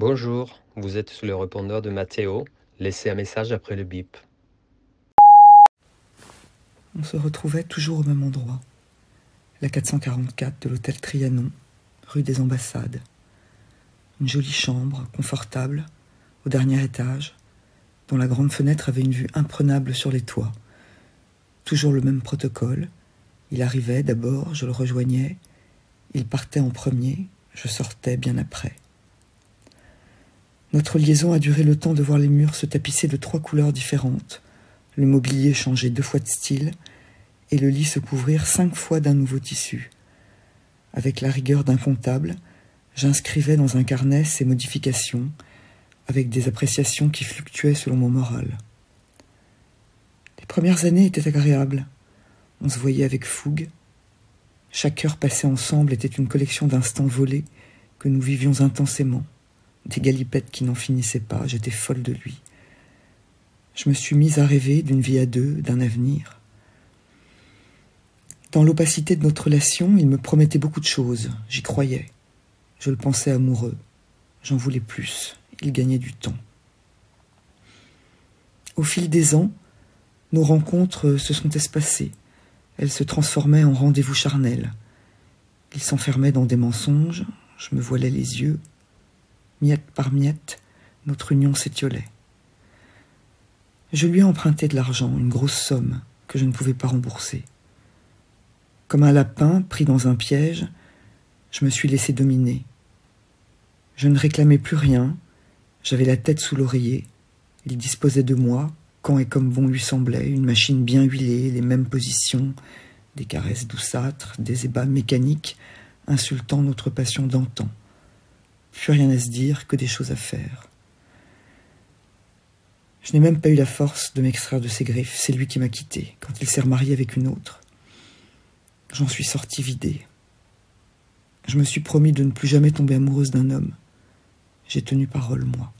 Bonjour, vous êtes sous le répondeur de Mathéo. Laissez un message après le bip. On se retrouvait toujours au même endroit, la 444 de l'hôtel Trianon, rue des Ambassades. Une jolie chambre, confortable, au dernier étage, dont la grande fenêtre avait une vue imprenable sur les toits. Toujours le même protocole. Il arrivait d'abord, je le rejoignais. Il partait en premier, je sortais bien après. Notre liaison a duré le temps de voir les murs se tapisser de trois couleurs différentes, le mobilier changer deux fois de style, et le lit se couvrir cinq fois d'un nouveau tissu. Avec la rigueur d'un comptable, j'inscrivais dans un carnet ces modifications, avec des appréciations qui fluctuaient selon mon moral. Les premières années étaient agréables. On se voyait avec fougue. Chaque heure passée ensemble était une collection d'instants volés que nous vivions intensément. Des galipettes qui n'en finissaient pas, j'étais folle de lui. Je me suis mise à rêver d'une vie à deux, d'un avenir. Dans l'opacité de notre relation, il me promettait beaucoup de choses, j'y croyais. Je le pensais amoureux. J'en voulais plus. Il gagnait du temps. Au fil des ans, nos rencontres se sont espacées. Elles se transformaient en rendez-vous charnels. Il s'enfermait dans des mensonges, je me voilais les yeux. Miette par miette, notre union s'étiolait. Je lui ai de l'argent, une grosse somme, que je ne pouvais pas rembourser. Comme un lapin pris dans un piège, je me suis laissé dominer. Je ne réclamais plus rien, j'avais la tête sous l'oreiller. Il disposait de moi, quand et comme bon lui semblait, une machine bien huilée, les mêmes positions, des caresses douceâtres, des ébats mécaniques, insultant notre passion d'antan. Plus rien à se dire que des choses à faire. Je n'ai même pas eu la force de m'extraire de ses griffes. C'est lui qui m'a quitté quand il s'est remarié avec une autre. J'en suis sortie vidée. Je me suis promis de ne plus jamais tomber amoureuse d'un homme. J'ai tenu parole, moi.